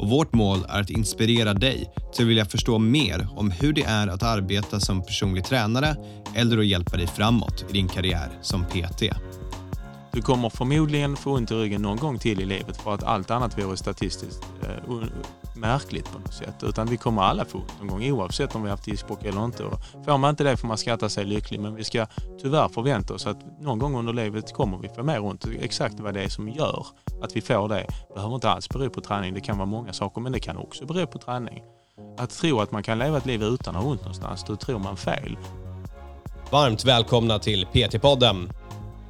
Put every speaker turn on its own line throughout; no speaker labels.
och vårt mål är att inspirera dig till att vilja förstå mer om hur det är att arbeta som personlig tränare eller att hjälpa dig framåt i din karriär som PT.
Du kommer förmodligen få ont i ryggen någon gång till i livet för att allt annat vore statistiskt eh, märkligt på något sätt. Utan vi kommer alla få ont någon gång oavsett om vi har haft diskbråck eller inte. Och får man inte det får man skatta sig lycklig men vi ska tyvärr förvänta oss att någon gång under livet kommer vi få mer ont. Exakt vad det är som gör att vi får det behöver inte alls bero på träning. Det kan vara många saker men det kan också bero på träning. Att tro att man kan leva ett liv utan att ha ont någonstans, då tror man fel.
Varmt välkomna till PT-podden.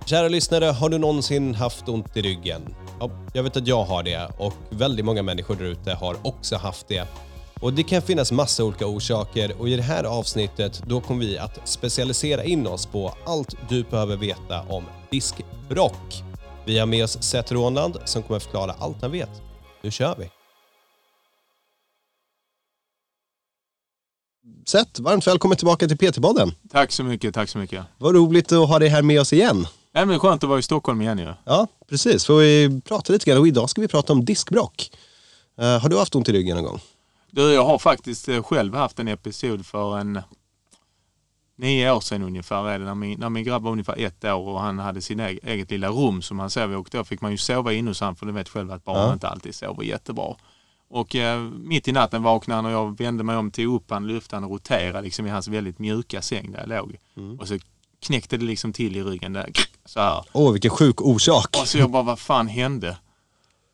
Kära lyssnare, har du någonsin haft ont i ryggen? Ja, jag vet att jag har det och väldigt många människor där ute har också haft det. Och Det kan finnas massa olika orsaker och i det här avsnittet då kommer vi att specialisera in oss på allt du behöver veta om diskbrock. Vi har med oss Seth Rånland som kommer förklara allt han vet. Nu kör vi! Seth, varmt välkommen tillbaka till PT-podden.
Tack så mycket, tack så mycket.
Vad roligt att ha dig här med oss igen.
Ja, men skönt att vara i Stockholm igen ju.
Ja, precis. Får vi prata lite grann och idag ska vi prata om diskbrock. Uh, har du haft ont i ryggen någon gång?
Du, jag har faktiskt eh, själv haft en episod för en nio år sedan ungefär är det, när min, när min grabb var ungefär ett år och han hade sin eget, eget lilla rum som han sov i och då fick man ju sova inne hos honom för du vet själv att barn ja. inte alltid sover jättebra. Och eh, mitt i natten vaknade han och jag vände mig om till upp han, lyfte han och roterade liksom i hans väldigt mjuka säng där jag låg. Mm. Och så knäckte det liksom till i ryggen där. Så här.
Åh, vilken sjuk orsak.
Och så jag bara, vad fan hände?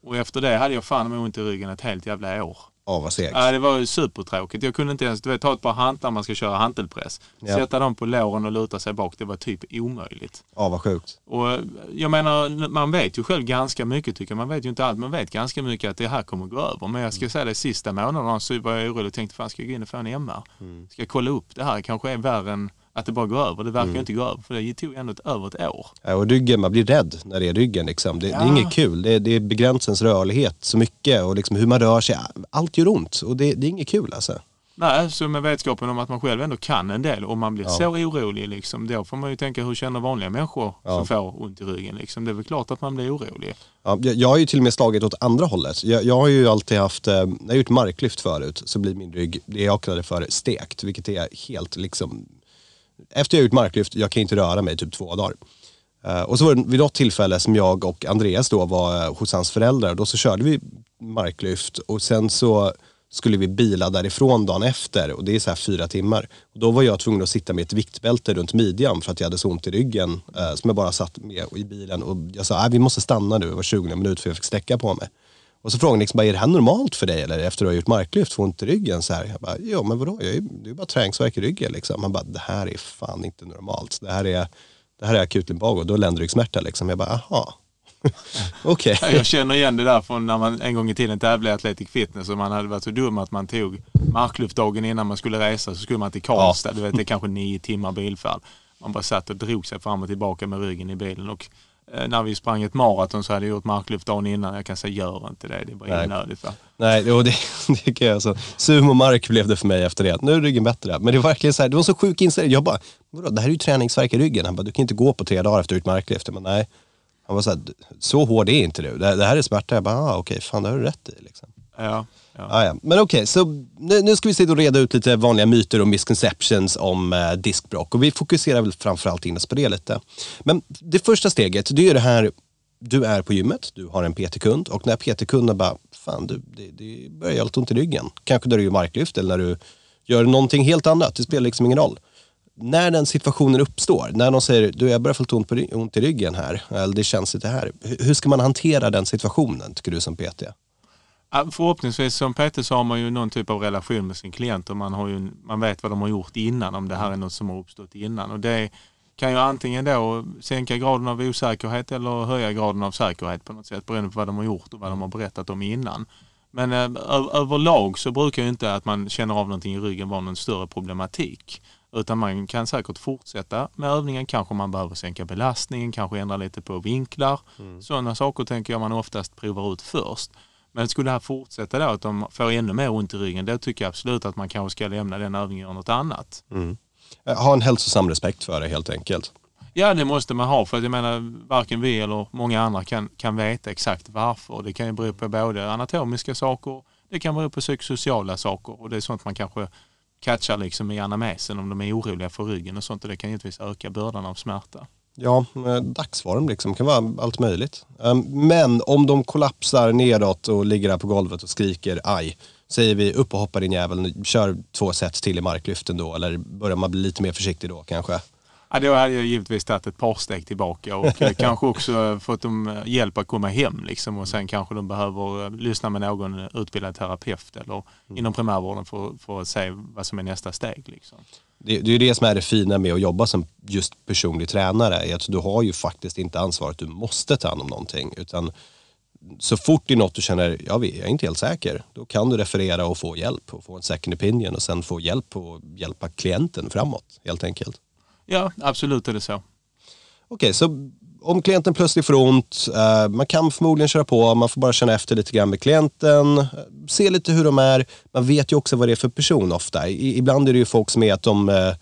Och efter det hade jag fan med ont i ryggen ett helt jävla år.
Ja, vad segt.
Ja, det var ju supertråkigt. Jag kunde inte ens, du vet, ta ett par hantlar man ska köra hantelpress. Ja. Sätta dem på låren och luta sig bak. Det var typ omöjligt.
Ja, vad sjukt.
Och jag menar, man vet ju själv ganska mycket tycker jag. Man vet ju inte allt, men vet ganska mycket att det här kommer gå över. Men jag ska mm. säga det, sista månaderna så var jag orolig och tänkte, fan ska jag gå in och få en MR? Mm. Ska jag kolla upp det här? kanske är värre än att det bara går över. Det verkar mm. inte gå över för det tog ändå ett, över ett år.
Ja, och ryggen, man blir rädd när det är ryggen. Liksom. Det, ja. det är inget kul. Det, det är begränsens rörlighet så mycket och liksom hur man rör sig. Allt gör ont och det, det är inget kul alltså.
Nej, så med vetskapen om att man själv ändå kan en del och man blir ja. så orolig, liksom, då får man ju tänka hur känner vanliga människor ja. som får ont i ryggen? Liksom. Det är väl klart att man blir orolig.
Ja, jag, jag har ju till och med slagit åt andra hållet. Jag, jag har ju alltid haft, eh, när jag har gjort marklyft förut så blir min rygg, det jag kallar för stekt, vilket är helt liksom efter jag gjort marklyft, jag kan inte röra mig typ två dagar. Eh, och så var det vid något tillfälle som jag och Andreas då var eh, hos hans föräldrar. Då så körde vi marklyft och sen så skulle vi bila därifrån dagen efter och det är så här fyra timmar. Och då var jag tvungen att sitta med ett viktbälte runt midjan för att jag hade så ont i ryggen. Eh, som jag bara satt med i bilen och jag sa, äh, vi måste stanna nu, det var 20 minuter för jag fick sträcka på mig. Och så frågade han liksom, är det här normalt för dig eller efter att du har gjort marklyft, få ont i ryggen? Så här. Jag bara, ja men vadå, jag är, det är bara träningsvärk i ryggen liksom. Han bara, det här är fan inte normalt. Det här är, det här är akut limbago, då är ländryggsmärta liksom. Jag bara, aha. Okej.
Okay. Jag känner igen det där från när man en gång i tiden tävlade i Athletic Fitness och man hade varit så dum att man tog marklyftdagen innan man skulle resa så skulle man till Karlstad. Ja. Du vet, det är kanske nio timmar bilfärd. Man bara satt och drog sig fram och tillbaka med ryggen i bilen. Och när vi sprang ett maraton så hade jag gjort marklyft dagen innan. Jag kan säga gör inte det, det är bara Nej. onödigt. Va?
Nej, det, det, det kan jag. Så. Sumo mark blev det för mig efter det. Nu är ryggen bättre. Men det var verkligen så här, det var så sjuk inställning. Jag bara, vadå, det här är ju träningsverk i ryggen. Han bara, du kan inte gå på tre dagar efter du gjort marklyft. Men nej. Han var så här, så hård är inte du. Det, det här är smärta. Jag bara, ah, okej, fan det har du rätt i. Liksom.
Ja.
Ja. Ah, ja. Men okej, okay, så nu, nu, ska vi sitta och reda ut lite vanliga myter och misconceptions om eh, diskbråck. Och vi fokuserar väl framförallt in oss på det lite. Men det första steget, det är ju det här, du är på gymmet, du har en PT-kund och när PT-kunden bara, fan du, det, det börjar göra lite ont i ryggen. Kanske när du gör marklyft eller när du gör någonting helt annat, det spelar liksom ingen roll. När den situationen uppstår, när någon säger du jag börjar få ont, på, ont i ryggen här, eller det känns lite här. Hur ska man hantera den situationen tycker du som PT?
Förhoppningsvis som Peter så har man ju någon typ av relation med sin klient och man, har ju, man vet vad de har gjort innan om det här är något som har uppstått innan. Och det kan ju antingen då sänka graden av osäkerhet eller höja graden av säkerhet på något sätt beroende på vad de har gjort och vad de har berättat om innan. Men eh, överlag så brukar ju inte att man känner av någonting i ryggen vara någon större problematik. Utan man kan säkert fortsätta med övningen. Kanske man behöver sänka belastningen, kanske ändra lite på vinklar. Mm. Sådana saker tänker jag man oftast provar ut först. Men skulle det här fortsätta då, att de får ännu mer ont i ryggen, då tycker jag absolut att man kanske ska lämna den övningen och göra något annat. Mm.
Ha en hälsosam respekt för det helt enkelt.
Ja, det måste man ha. För att jag menar, varken vi eller många andra kan, kan veta exakt varför. Det kan ju bero på både anatomiska saker, det kan bero på psykosociala saker och det är sånt man kanske catchar liksom i anamnesen om de är oroliga för ryggen och sånt och det kan givetvis öka bördan av smärta.
Ja, eh, dagsform liksom kan vara allt möjligt. Ehm, men om de kollapsar nedåt och ligger där på golvet och skriker aj, säger vi upp och hoppa din jävel, kör två set till i marklyften då eller börjar man bli lite mer försiktig då kanske?
Ja, då hade jag givetvis tagit ett par steg tillbaka och kanske också fått dem eh, hjälp att komma hem liksom och sen kanske de behöver eh, lyssna med någon utbildad terapeut eller mm. inom primärvården för, för att se vad som är nästa steg. Liksom.
Det, det är det som är det fina med att jobba som just personlig tränare. Är att du har ju faktiskt inte ansvaret, du måste ta hand om någonting. Utan så fort det är något du känner, jag är inte helt säker, då kan du referera och få hjälp och få en second opinion och sen få hjälp och hjälpa klienten framåt helt enkelt.
Ja, absolut är det så. Okej,
okay, så om klienten plötsligt får ont, eh, man kan förmodligen köra på, man får bara känna efter lite grann med klienten, eh, se lite hur de är. Man vet ju också vad det är för person ofta. Ibland är det ju folk som är att de eh,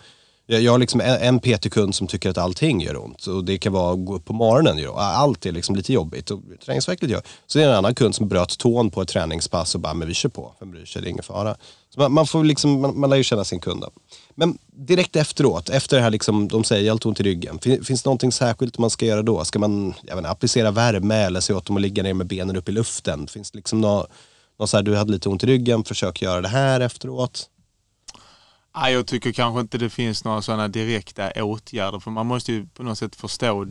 jag har liksom en PT-kund som tycker att allting gör ont och det kan vara att gå upp på morgonen. Allt är liksom lite jobbigt och träningsverket gör. Så det är en annan kund som bröt tån på ett träningspass och bara, men vi kör på, vem bryr sig, det är ingen fara. Så man, man får liksom, man, man lär ju känna sin kund. Då. Men direkt efteråt, efter det här liksom, de säger allt ont i ryggen. Finns, det någonting särskilt man ska göra då? Ska man jag menar, applicera värme eller se åt dem att ligga ner med benen upp i luften? Finns det liksom något, något så här, du hade lite ont i ryggen, försök göra det här efteråt?
jag tycker kanske inte det finns några sådana direkta åtgärder för man måste ju på något sätt förstå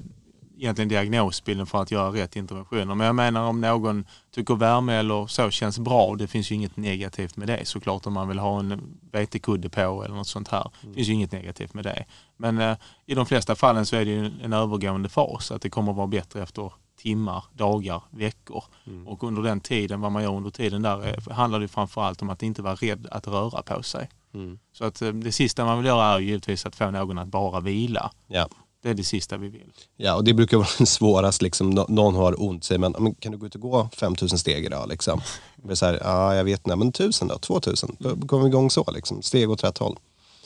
egentligen diagnosbilden för att göra rätt interventioner. Men jag menar om någon tycker värme eller så känns bra, det finns ju inget negativt med det såklart om man vill ha en vetekudde på eller något sånt här. Det finns ju inget negativt med det. Men eh, i de flesta fallen så är det ju en övergående fas, att det kommer att vara bättre efter timmar, dagar, veckor. Mm. Och under den tiden, vad man gör under tiden där, eh, handlar det framförallt om att inte vara rädd att röra på sig. Mm. Så att eh, det sista man vill göra är givetvis att få någon att bara vila. Ja. Det är det sista vi vill.
Ja, och det brukar vara den svåraste. Liksom, någon har ont, säger man, kan du gå ut och gå 5000 steg idag? Liksom. Det så här, ja, jag vet inte, men 1000 då? 2000? Då kommer vi igång så, liksom. steg åt rätt håll.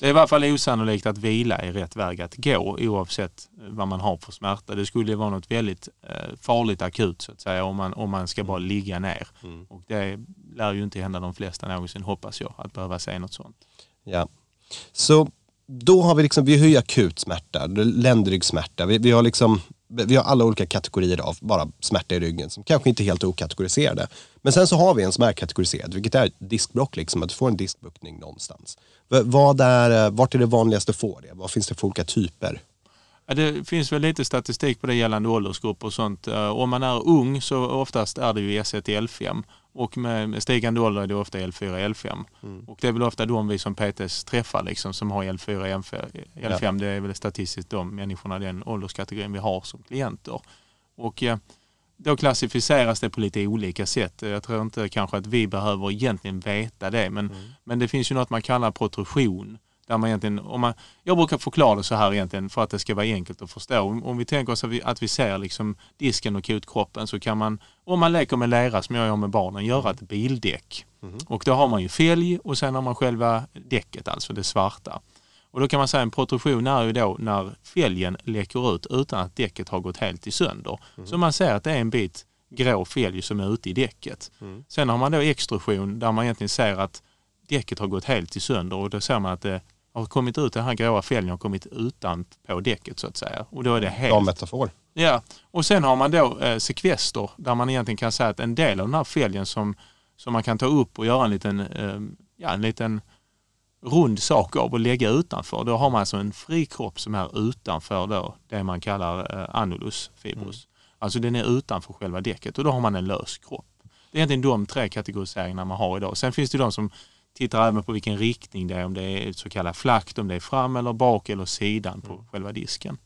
Det är i alla fall osannolikt att vila är rätt väg att gå oavsett vad man har för smärta. Det skulle vara något väldigt eh, farligt akut så att säga om man, om man ska bara ligga ner. Mm. Och det lär ju inte hända de flesta någonsin hoppas jag, att behöva se något sånt.
Ja. Så då har vi liksom, vi har ju akut smärta, ländryggsmärta. Vi, vi, har liksom, vi har alla olika kategorier av bara smärta i ryggen som kanske inte är helt okategoriserade. Men sen så har vi en som är kategoriserad, vilket är diskbrock, liksom, att du får en diskbuktning någonstans. Vad är, eh, vart är det vanligaste att få det? Vad finns det för olika typer?
Ja, det finns väl lite statistik på det gällande åldersgrupper och sånt. Eh, om man är ung så oftast är det ju S1 L5 och med, med stigande ålder är det ofta L4 L5. Mm. Och det är väl ofta de vi som PTS träffar liksom, som har L4 L5. Ja. Det är väl statistiskt de människorna, den ålderskategorin vi har som klienter. Och ja, då klassificeras det på lite olika sätt. Jag tror inte kanske att vi behöver egentligen veta det men, mm. men det finns ju något man kallar protrusion. Där man egentligen, om man, jag brukar förklara det så här egentligen för att det ska vara enkelt att förstå. Om, om vi tänker oss att vi, att vi ser liksom disken och kotkroppen så kan man, om man leker med lera som jag gör med barnen, göra ett bildäck. Mm. Och då har man ju fälg och sen har man själva däcket, alltså det svarta. Och då kan man säga en protrusion är ju då när fälgen läcker ut utan att däcket har gått helt i sönder. Mm. Så man ser att det är en bit grå fälg som är ute i däcket. Mm. Sen har man då extrusion där man egentligen ser att däcket har gått helt i sönder och då ser man att det har kommit ut, den här gråa fälgen har kommit utan på däcket så att säga. Och då är det helt...
Bra metafor.
Ja, och sen har man då eh, sekvester där man egentligen kan säga att en del av den här fälgen som, som man kan ta upp och göra en liten, eh, ja, en liten rund sak av och lägga utanför. Då har man alltså en fri kropp som är utanför då, det man kallar eh, annulus fibrus. Mm. Alltså den är utanför själva däcket och då har man en lös kropp. Det är egentligen de tre kategoriseringarna man har idag. Sen finns det de som tittar även på vilken riktning det är, om det är så kallad flakt, om det är fram eller bak eller sidan på mm. själva disken.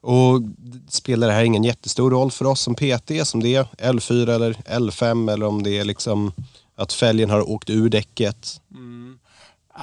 Och spelar det här ingen jättestor roll för oss som PT, som det är L4 eller L5 eller om det är liksom Att fälgen har åkt ur däcket?
Mm.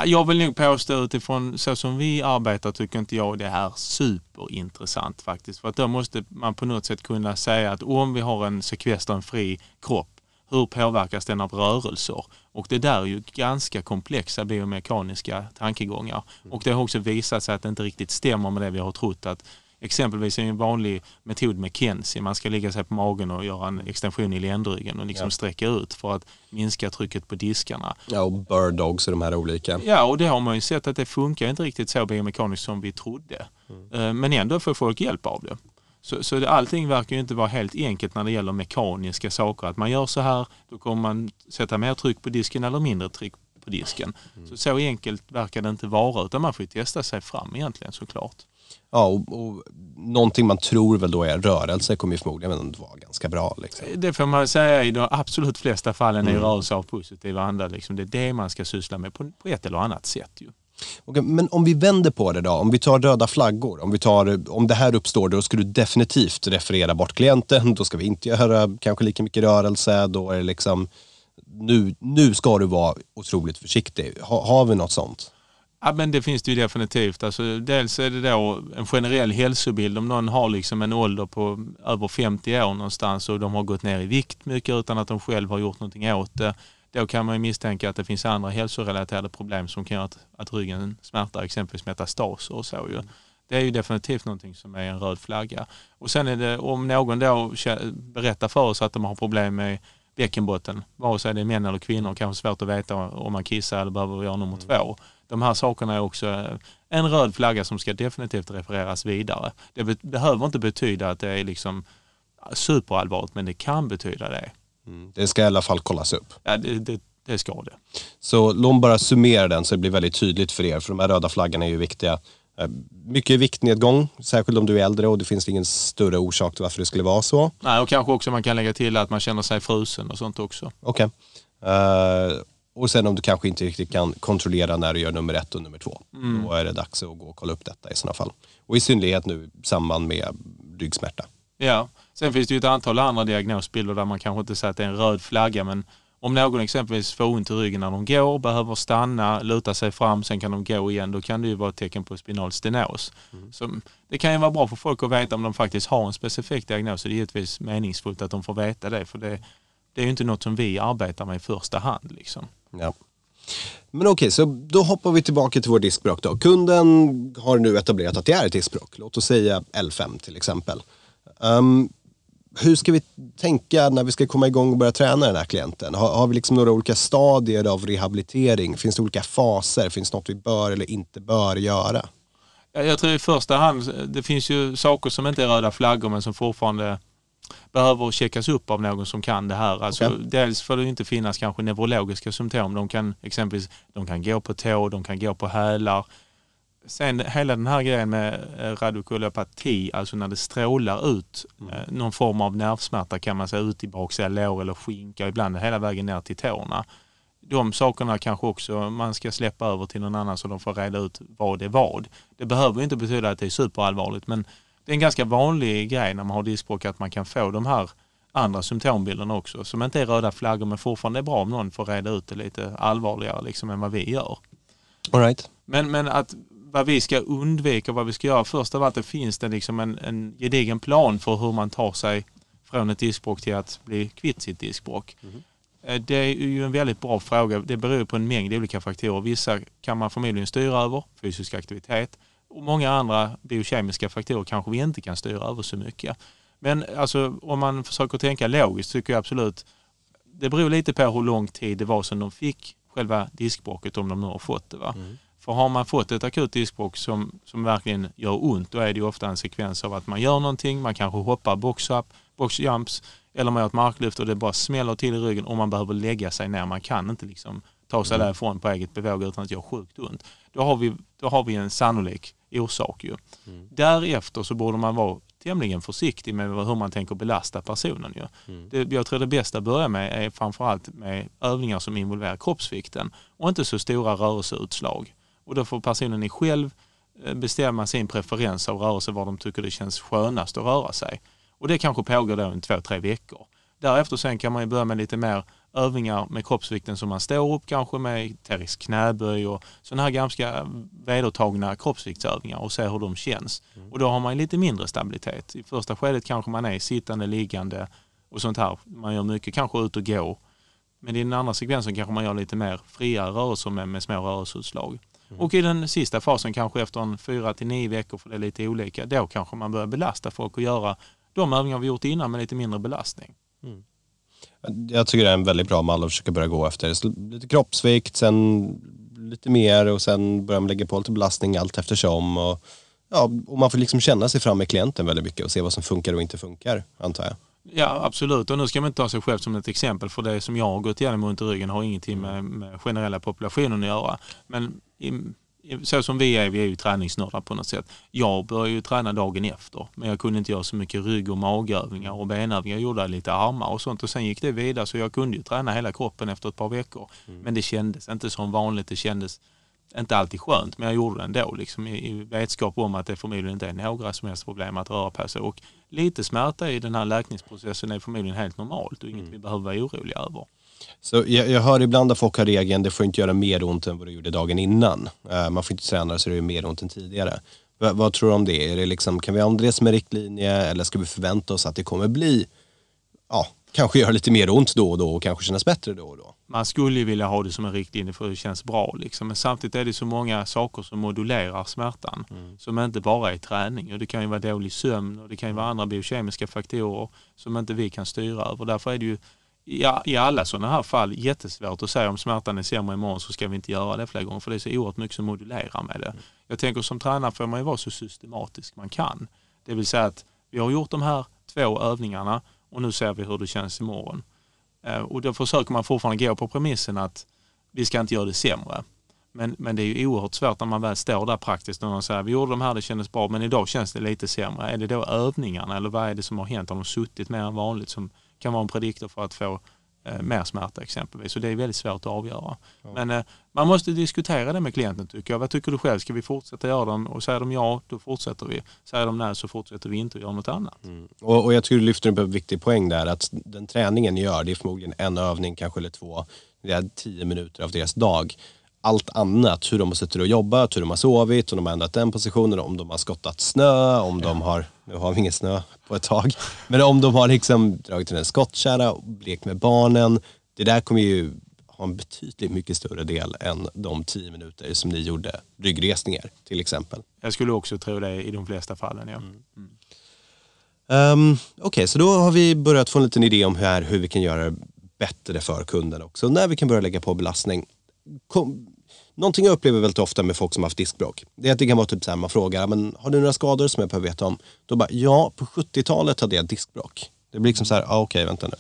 Jag vill nog påstå utifrån så som vi arbetar tycker inte jag det är superintressant faktiskt. För att då måste man på något sätt kunna säga att om vi har en sekvesterfri kropp, hur påverkas den av rörelser? Och det där är ju ganska komplexa biomekaniska tankegångar. Och det har också visat sig att det inte riktigt stämmer med det vi har trott att Exempelvis en vanlig metod med Kenzie, man ska ligga sig på magen och göra en extension i ländryggen och liksom ja. sträcka ut för att minska trycket på diskarna.
Ja, och bird dogs och de här olika.
Ja, och det har man ju sett att det funkar inte riktigt så biomekaniskt som vi trodde. Mm. Eh, men ändå får folk hjälp av det. Så, så det, allting verkar ju inte vara helt enkelt när det gäller mekaniska saker. Att man gör så här, då kommer man sätta mer tryck på disken eller mindre tryck på disken. Mm. Så, så enkelt verkar det inte vara utan man får ju testa sig fram egentligen såklart.
Ja, och, och någonting man tror väl då är rörelse kommer ju förmodligen ändå vara ganska bra. Liksom.
Det får man säga i de absolut flesta fallen är mm. rörelse av positiv anda. Liksom. Det är det man ska syssla med på, på ett eller annat sätt. Ju.
Okay, men om vi vänder på det då, om vi tar röda flaggor, om, vi tar, om det här uppstår då ska du definitivt referera bort klienten, då ska vi inte göra kanske lika mycket rörelse, då är det liksom nu, nu ska du vara otroligt försiktig. Ha, har vi något sånt?
Ja, men det finns det ju definitivt. Alltså, dels är det då en generell hälsobild. Om någon har liksom en ålder på över 50 år någonstans och de har gått ner i vikt mycket utan att de själv har gjort någonting åt det. Då kan man ju misstänka att det finns andra hälsorelaterade problem som kan göra att, att ryggen smärtar, exempelvis metastaser och så. Ju. Det är ju definitivt någonting som är en röd flagga. Och sen är det om någon då berättar för oss att de har problem med bäckenbotten, vare sig det är män eller kvinnor, kanske svårt att veta om man kissar eller behöver göra nummer mm. två de här sakerna är också en röd flagga som ska definitivt refereras vidare. Det be behöver inte betyda att det är liksom superallvarligt, men det kan betyda det.
Mm. Det ska i alla fall kollas upp.
Ja, det, det, det ska det.
Så låt bara summera den så det blir väldigt tydligt för er, för de här röda flaggorna är ju viktiga. Eh, mycket viktnedgång, särskilt om du är äldre och det finns ingen större orsak till varför det skulle vara så.
Nej, och kanske också man kan lägga till att man känner sig frusen och sånt också.
Okej. Okay. Uh, eh, och sen om du kanske inte riktigt kan kontrollera när du gör nummer ett och nummer två. Mm. Då är det dags att gå och kolla upp detta i sådana fall. Och i synnerhet nu i samband med ryggsmärta.
Ja, sen finns det ju ett antal andra diagnosbilder där man kanske inte säger att det är en röd flagga men om någon exempelvis får ont i ryggen när de går, behöver stanna, luta sig fram, sen kan de gå igen, då kan det ju vara ett tecken på spinal stenos. Mm. Så det kan ju vara bra för folk att veta om de faktiskt har en specifik diagnos. Det är givetvis meningsfullt att de får veta det, för det, det är ju inte något som vi arbetar med i första hand. Liksom.
Ja. Men okej, okay, så då hoppar vi tillbaka till vår diskbråck då. Kunden har nu etablerat att det är ett diskbråck. Låt oss säga L5 till exempel. Um, hur ska vi tänka när vi ska komma igång och börja träna den här klienten? Har, har, vi liksom några olika stadier av rehabilitering? Finns det olika faser? Finns det något vi bör eller inte bör göra?
Jag tror i första hand, det finns ju saker som inte är röda flaggor men som fortfarande behöver checkas upp av någon som kan det här. Alltså, okay. Dels får det inte finnas kanske neurologiska symptom. De kan exempelvis de kan gå på tå, de kan gå på hälar. Sen hela den här grejen med eh, radikulopati, alltså när det strålar ut mm. eh, någon form av nervsmärta kan man säga ut i baksida lår eller skinka, ibland hela vägen ner till tårna. De sakerna kanske också man ska släppa över till någon annan så de får reda ut vad det är vad. Det behöver inte betyda att det är superallvarligt men det är en ganska vanlig grej när man har diskbråck att man kan få de här andra symptombilderna också som inte är röda flaggor men fortfarande är bra om någon får reda ut det lite allvarligare liksom än vad vi gör.
All right.
Men, men att vad vi ska undvika och vad vi ska göra först av allt det finns det liksom en, en gedigen plan för hur man tar sig från ett diskbråck till att bli kvitt sitt diskbråck. Mm. Det är ju en väldigt bra fråga. Det beror på en mängd olika faktorer. Vissa kan man förmodligen styra över, fysisk aktivitet. Och många andra biokemiska faktorer kanske vi inte kan styra över så mycket. Men alltså, om man försöker tänka logiskt tycker jag absolut det beror lite på hur lång tid det var som de fick själva diskbråcket om de nu har fått det. Va? Mm. För har man fått ett akut diskbråck som, som verkligen gör ont då är det ofta en sekvens av att man gör någonting, man kanske hoppar box-up, box-jumps eller man gör ett marklyft och det bara smäller till i ryggen och man behöver lägga sig ner. Man kan inte liksom ta sig mm. därifrån på eget bevåg utan att göra sjukt ont. Då har vi, då har vi en sannolik orsak ju. Mm. Därefter så borde man vara tämligen försiktig med hur man tänker belasta personen. Ju. Mm. Det, jag tror det bästa att börja med är framförallt med övningar som involverar kroppsvikten och inte så stora rörelseutslag. Och då får personen i själv eh, bestämma sin preferens av rörelse, var de tycker det känns skönast att röra sig. Och det kanske pågår då en två, tre veckor. Därefter sen kan man ju börja med lite mer övningar med kroppsvikten som man står upp kanske med terisk knäböj och sådana här ganska vedertagna kroppsviktsövningar och se hur de känns. Mm. Och då har man lite mindre stabilitet. I första skedet kanske man är sittande, liggande och sånt här. Man gör mycket, kanske ut och gå. Men i den andra sekvensen kanske man gör lite mer fria rörelser med, med små rörelseutslag. Mm. Och i den sista fasen kanske efter en fyra till nio veckor, för det är lite olika, då kanske man börjar belasta folk och göra de övningar vi gjort innan med lite mindre belastning. Mm.
Jag tycker det är en väldigt bra mall att försöka börja gå efter. Så lite kroppsvikt, sen lite mer och sen börjar man lägga på lite belastning allt eftersom. Och, ja, och man får liksom känna sig fram med klienten väldigt mycket och se vad som funkar och inte funkar, antar jag.
Ja absolut och nu ska man inte ta sig själv som ett exempel för det som jag har gått igenom ont i ryggen har ingenting med, med generella populationen att göra. Men i, så som vi är, vi är ju träningsnördar på något sätt. Jag började ju träna dagen efter, men jag kunde inte göra så mycket rygg och magövningar och benövningar. Jag gjorde lite armar och sånt och sen gick det vidare så jag kunde ju träna hela kroppen efter ett par veckor. Mm. Men det kändes inte som vanligt, det kändes inte alltid skönt, men jag gjorde det ändå liksom, i, i vetskap om att det förmodligen inte är några som helst problem att röra på sig. Och lite smärta i den här läkningsprocessen är förmodligen helt normalt och inget mm. vi behöver vara oroliga över.
Så jag, jag hör ibland att folk har regeln, det får inte göra mer ont än vad det gjorde dagen innan. Uh, man får inte träna så det gör mer ont än tidigare. V vad tror du om det? Är det liksom, kan vi använda det som en riktlinje eller ska vi förvänta oss att det kommer bli, ja, kanske göra lite mer ont då och då och kanske kännas bättre då och då?
Man skulle ju vilja ha det som en riktlinje för det känns bra. Liksom. Men samtidigt är det så många saker som modulerar smärtan mm. som inte bara är träning. Och det kan ju vara dålig sömn och det kan ju vara andra biokemiska faktorer som inte vi kan styra över. Därför är det ju ja, i alla sådana här fall jättesvårt att säga om smärtan är sämre imorgon så ska vi inte göra det fler gånger för det är så oerhört mycket som modulerar med det. Mm. Jag tänker som tränare får man ju vara så systematisk man kan. Det vill säga att vi har gjort de här två övningarna och nu ser vi hur det känns imorgon. Eh, och då försöker man fortfarande gå på premissen att vi ska inte göra det sämre. Men, men det är ju oerhört svårt när man väl står där praktiskt och säger vi gjorde de här, det kändes bra men idag känns det lite sämre. Är det då övningarna eller vad är det som har hänt? Har de suttit mer än vanligt som kan vara en prediktor för att få eh, mer smärta exempelvis. Så det är väldigt svårt att avgöra. Ja. Men eh, man måste diskutera det med klienten tycker jag. Vad tycker du själv? Ska vi fortsätta göra dem? Och säger de ja, då fortsätter vi. Säger de nej så fortsätter vi inte och gör något annat. Mm.
Och, och, jag tycker du lyfter upp en viktig poäng där att den träningen ni gör, det är förmodligen en övning kanske eller två. Det är tio minuter av deras dag allt annat. Hur de har suttit och jobbat, hur de har sovit, om de har ändrat den positionen, om de har skottat snö, om de har, nu har vi ingen snö på ett tag, men om de har liksom dragit till en skottkärra och lekt med barnen. Det där kommer ju ha en betydligt mycket större del än de tio minuter som ni gjorde ryggresningar till exempel.
Jag skulle också tro det i de flesta fallen, ja. Mm.
Um, Okej, okay, så då har vi börjat få en liten idé om hur, hur vi kan göra det bättre för kunden också. När vi kan börja lägga på belastning kom, någonting jag upplever väldigt ofta med folk som har haft diskbråck, det är att det kan vara typ så här, man frågar, men har du några skador som jag behöver veta om? Då bara, ja, på 70-talet hade jag diskbråck. Det blir liksom så här, ah, okej, okay, vänta nu.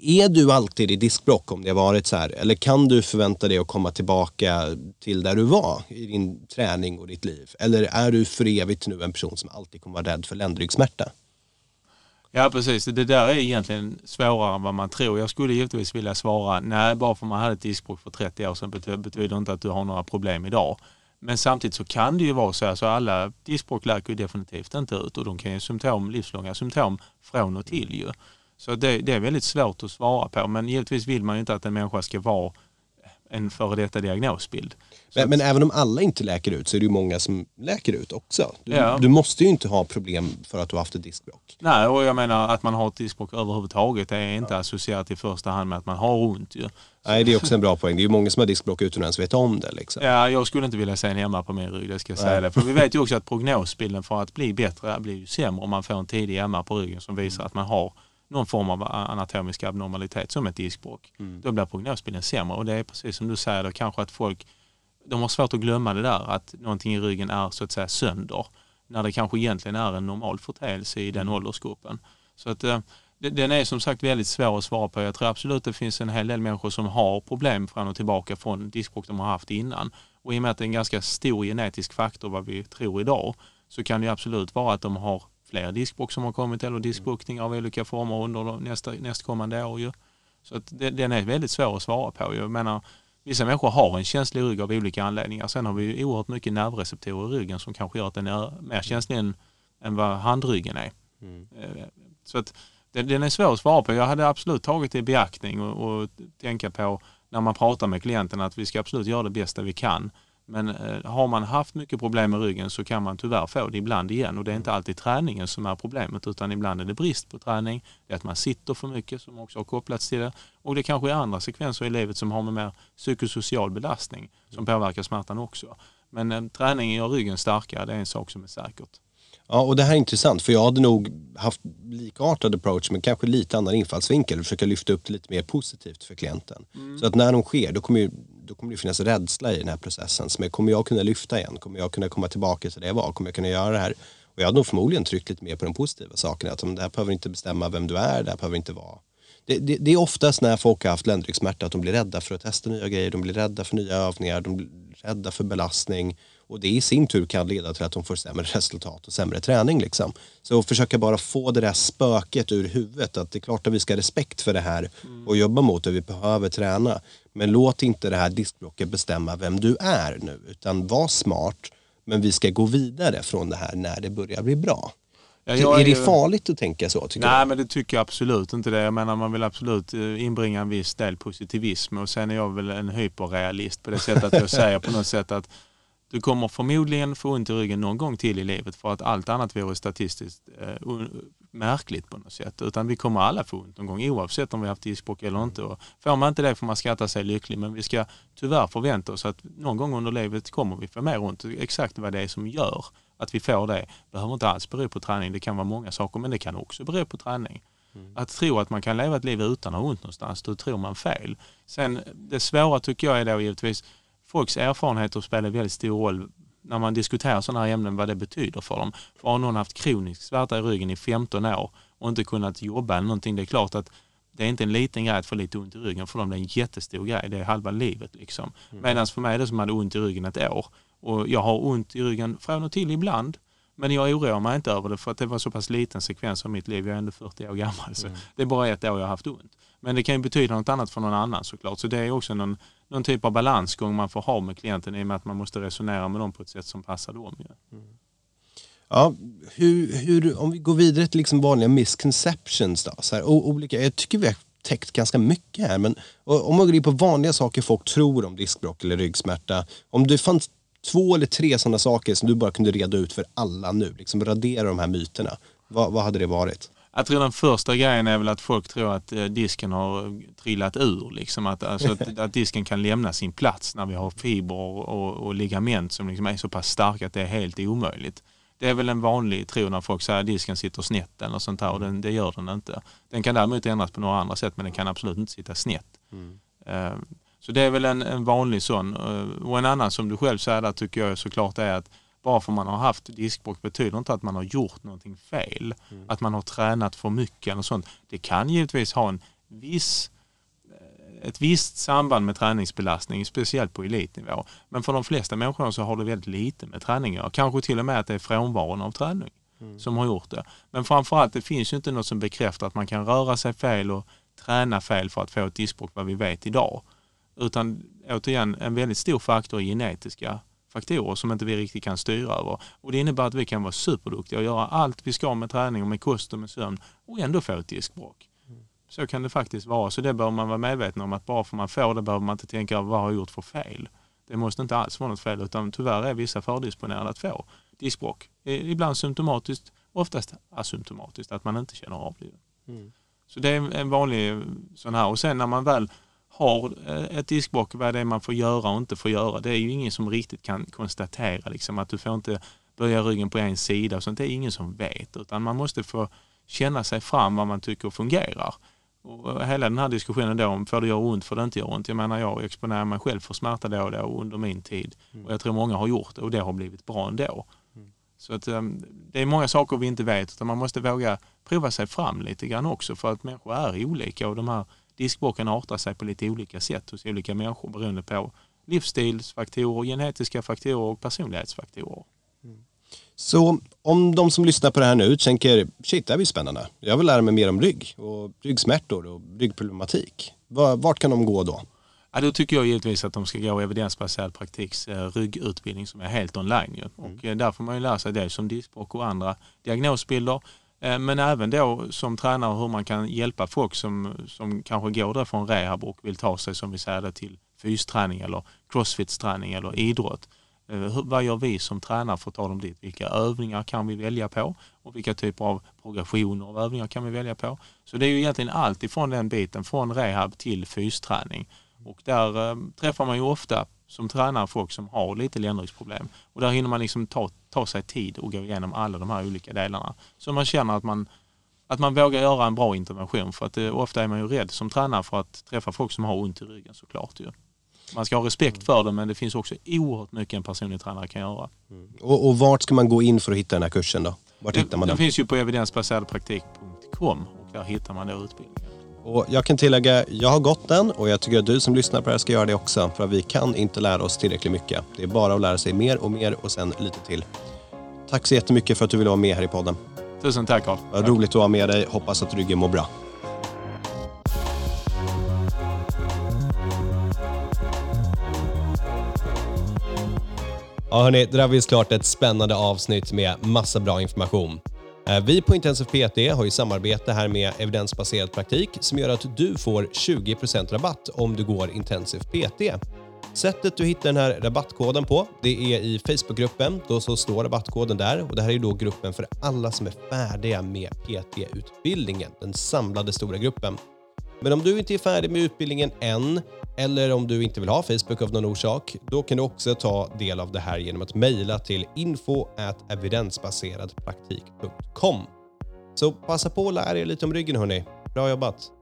Är du alltid i diskbråck om det har varit så här? Eller kan du förvänta dig att komma tillbaka till där du var i din träning och ditt liv? Eller är du för evigt nu en person som alltid kommer vara rädd för ländryggsmärta?
Ja precis, det där är egentligen svårare än vad man tror. Jag skulle givetvis vilja svara nej, bara för man hade ett diskbråck för 30 år sedan betyder inte att du har några problem idag. Men samtidigt så kan det ju vara så, att alla diskbråck läker ju definitivt inte ut och de kan ju symptom, livslånga symptom från och till ju. Så det, det är väldigt svårt att svara på men givetvis vill man ju inte att en människa ska vara en före detta diagnosbild.
Men, men, även om alla inte läker ut så är det ju många som läker ut också. Du, ja. du, måste ju inte ha problem för att du har haft ett diskbråck.
Nej, och jag menar att man har ett diskbråck överhuvudtaget är inte ja. associerat i första hand med att man har ont ju.
Nej, det är också en bra poäng. Det är ju många som har diskbråck utan att ens veta om det. Liksom.
Ja, jag skulle inte vilja se en MR på min rygg, det ska jag säga det. För vi vet ju också att prognosbilden för att bli bättre blir ju sämre om man får en tidig MR på ryggen som visar att man har någon form av anatomisk abnormalitet som ett diskbråck. Mm. Då blir prognosbilden sämre och det är precis som du säger då kanske att folk de har svårt att glömma det där att någonting i ryggen är så att säga sönder när det kanske egentligen är en normal företeelse i den mm. åldersgruppen. Så att eh, den är som sagt väldigt svår att svara på. Jag tror absolut det finns en hel del människor som har problem fram och tillbaka från diskbråck de har haft innan. Och i och med att det är en ganska stor genetisk faktor vad vi tror idag så kan det absolut vara att de har fler diskbråck som har kommit eller diskbuktningar av olika former under nästa, nästkommande år. Ju. Så att det, den är väldigt svår att svara på. Jag menar, vissa människor har en känslig rygg av olika anledningar. Sen har vi oerhört mycket nervreceptorer i ryggen som kanske gör att den är mer känslig än, än vad handryggen är. Mm. Eh, så att Den, den är svår att svara på. Jag hade absolut tagit det i beaktning och, och tänka på när man pratar med klienten att vi ska absolut göra det bästa vi kan. Men eh, har man haft mycket problem med ryggen så kan man tyvärr få det ibland igen och det är inte alltid träningen som är problemet utan ibland är det brist på träning. Det är att man sitter för mycket som också har kopplats till det och det kanske är andra sekvenser i livet som har med mer psykosocial belastning som påverkar smärtan också. Men eh, träning gör ryggen starkare, det är en sak som är säkert.
Ja, och det här är intressant för jag hade nog haft likartad approach men kanske lite annan infallsvinkel och försöka lyfta upp det lite mer positivt för klienten. Mm. Så att när de sker då kommer, ju, då kommer det finnas rädsla i den här processen. Som är, kommer jag kunna lyfta igen? Kommer jag kunna komma tillbaka till det jag var? Kommer jag kunna göra det här? Och jag hade nog förmodligen tryckt lite mer på de positiva sakerna. Att det här behöver inte bestämma vem du är, det här behöver inte vara det, det, det, är oftast när folk har haft ländryggsmärta att de blir rädda för att testa nya grejer, de blir rädda för nya övningar, de blir rädda för belastning och det i sin tur kan leda till att de får sämre resultat och sämre träning. Liksom. Så försöka bara få det där spöket ur huvudet att det är klart att vi ska ha respekt för det här och jobba mot det, vi behöver träna. Men låt inte det här diskblocket bestämma vem du är nu utan var smart men vi ska gå vidare från det här när det börjar bli bra. Ja, är det farligt att tänka så?
Nej,
du?
men det tycker jag absolut inte det. Jag menar, man vill absolut eh, inbringa en viss del positivism och sen är jag väl en hyperrealist på det sättet att jag säger på något sätt att du kommer förmodligen få ont i ryggen någon gång till i livet för att allt annat vore statistiskt eh, märkligt på något sätt. Utan vi kommer alla få ont någon gång oavsett om vi har haft diskbråck eller inte. Och får man inte det får man skatta sig lycklig men vi ska tyvärr förvänta oss att någon gång under livet kommer vi få mer ont. Exakt vad det är som gör att vi får det behöver inte alls bero på träning. Det kan vara många saker men det kan också bero på träning. Mm. Att tro att man kan leva ett liv utan att ha ont någonstans, då tror man fel. Sen det svåra tycker jag är då givetvis folks erfarenheter spelar väldigt stor roll när man diskuterar sådana här ämnen, vad det betyder för dem. För har någon haft kronisk smärta i ryggen i 15 år och inte kunnat jobba eller någonting, det är klart att det är inte en liten grej att få lite ont i ryggen för dem, det är en jättestor grej, det är halva livet liksom. Mm. Medan för mig är det som att ha ont i ryggen ett år och jag har ont i ryggen från och till ibland. Men jag oroar mig inte över det för att det var så pass liten sekvens av mitt liv. Jag är ändå 40 år gammal. Så mm. Det är bara ett år jag har haft ont. Men det kan ju betyda något annat för någon annan såklart. Så det är också någon, någon typ av balansgång man får ha med klienten i och med att man måste resonera med dem på ett sätt som passar dem. Ja. Mm.
Ja, hur, hur, om vi går vidare till liksom vanliga misconceptions då. Så här, olika, jag tycker vi har täckt ganska mycket här. Men om man går in på vanliga saker folk tror om diskbråck eller ryggsmärta. Om det fanns två eller tre sådana saker som du bara kunde reda ut för alla nu, liksom radera de här myterna. Vad, vad hade det varit?
Jag tror den första grejen är väl att folk tror att eh, disken har trillat ur. Liksom att, alltså att, att, disken kan lämna sin plats när vi har fiber och, och ligament som liksom är så pass starka att det är helt omöjligt. Det är väl en vanlig tro när folk säger att disken sitter snett eller sånt här och den, det gör den inte. Den kan däremot ändras på några andra sätt men den kan absolut inte sitta snett. Mm. Så det är väl en, en vanlig sån. Uh, och en annan som du själv säger där tycker jag såklart är att bara för man har haft diskbråck betyder inte att man har gjort någonting fel. Mm. Att man har tränat för mycket eller sånt. Det kan givetvis ha en viss eh, ett visst samband med träningsbelastning, speciellt på elitnivå. Men för de flesta människor så har det väldigt lite med träning att göra. Kanske till och med att det är frånvaron av träning mm. som har gjort det. Men framförallt, det finns ju inte något som bekräftar att man kan röra sig fel och träna fel för att få ett diskbråck vad vi vet idag. Utan återigen, en väldigt stor faktor är genetiska faktorer som inte vi riktigt kan styra över. Och det innebär att vi kan vara superduktiga och göra allt vi ska med träning och med kost och med sömn och ändå få ett diskbråck. Så kan det faktiskt vara. Så det bör man vara medveten om att bara för man får det behöver man inte tänka vad har jag gjort för fel. Det måste inte alls vara något fel utan tyvärr är vissa fördisponerade att få diskbråck. Ibland symptomatiskt, oftast asymptomatiskt, att man inte känner av det. Mm. Så det är en vanlig sån här och sen när man väl har eh, ett diskbråck, vad det är man får göra och inte får göra. Det är ju ingen som riktigt kan konstatera liksom, att du får inte böja ryggen på en sida och sånt. Det är ingen som vet utan man måste få känna sig fram vad man tycker fungerar. Och hela den här diskussionen då om får det göra ont, får det inte göra ont. Jag menar jag exponerar mig själv för smärta då och då under min tid. Mm. Och jag tror många har gjort det och det har blivit bra ändå. Mm. Så att, um, det är många saker vi inte vet utan man måste våga prova sig fram lite grann också för att människor är olika och de här diskbråcken artar sig på lite olika sätt hos olika människor beroende på livsstilsfaktorer, genetiska faktorer och personlighetsfaktorer. Mm.
Så om de som lyssnar på det här nu tänker, shit det här blir spännande. Jag vill lära mig mer om rygg och ryggsmärtor och ryggproblematik. Vart kan de gå då?
Ja, då tycker jag givetvis att de ska gå evidensbaserad praktiks eh, ryggutbildning som är helt online. Och mm. Eh, där får man ju lära sig det som diskbråck och andra diagnosbilder Eh, men även då som tränare hur man kan hjälpa folk som, som kanske går där från rehab och vill ta sig som vi säger det, till fysträning eller crossfit-träning eller idrott. Eh, vad gör vi som tränare för att ta dem dit? Vilka övningar kan vi välja på? Och vilka typer av progressioner av övningar kan vi välja på? Så det är ju egentligen allt ifrån den biten, från rehab till fysträning. Och där eh, träffar man ju ofta som tränare folk som har lite ländryggsproblem. Och där hinner man liksom ta, ta sig tid och gå igenom alla de här olika delarna. Så man känner att man, att man vågar göra en bra intervention. För att eh, ofta är man ju rädd som tränare för att träffa folk som har ont i ryggen såklart ju. Man ska ha respekt för det men det finns också oerhört mycket en personlig tränare kan göra.
Och, och vart ska man gå in för att hitta den här kursen då? Vart hittar man
den
den?
finns ju på evidensbaseradpraktik.com och där hittar man då utbildningen.
Och jag kan tillägga, jag har gått den och jag tycker att du som lyssnar på det här ska göra det också. För att vi kan inte lära oss tillräckligt mycket. Det är bara att lära sig mer och mer och sen lite till. Tack så jättemycket för att du ville vara med här i podden.
Tusen tack Carl.
Vad roligt att vara med dig. Hoppas att ryggen mår bra. Ja hörni, det där var ju såklart ett spännande avsnitt med massa bra information. Eh, vi på Intensive PT har ju samarbete här med evidensbaserad praktik som gör att du får 20% rabatt om du går Intensive PT. Sättet du hittar den här rabattkoden på, det är i Facebookgruppen. Då så står rabattkoden där och det här är ju då gruppen för alla som är färdiga med PT-utbildningen, den samlade stora gruppen. Men om du inte är färdig med utbildningen än, eller om du inte vill ha Facebook av någon orsak, då kan du också ta del av det här genom att mejla till info evidensbaseradpraktik.com. Så passa på att lära er lite om ryggen hörni. Bra jobbat!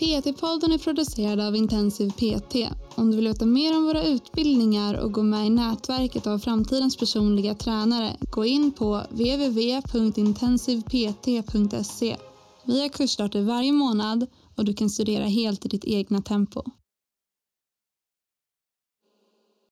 PT-podden är producerad av Intensiv PT. Om du vill veta mer om våra utbildningar och gå med i nätverket av framtidens personliga tränare, gå in på www.intensivpt.se. Vi har kursstarter varje månad och du kan studera helt i ditt egna tempo.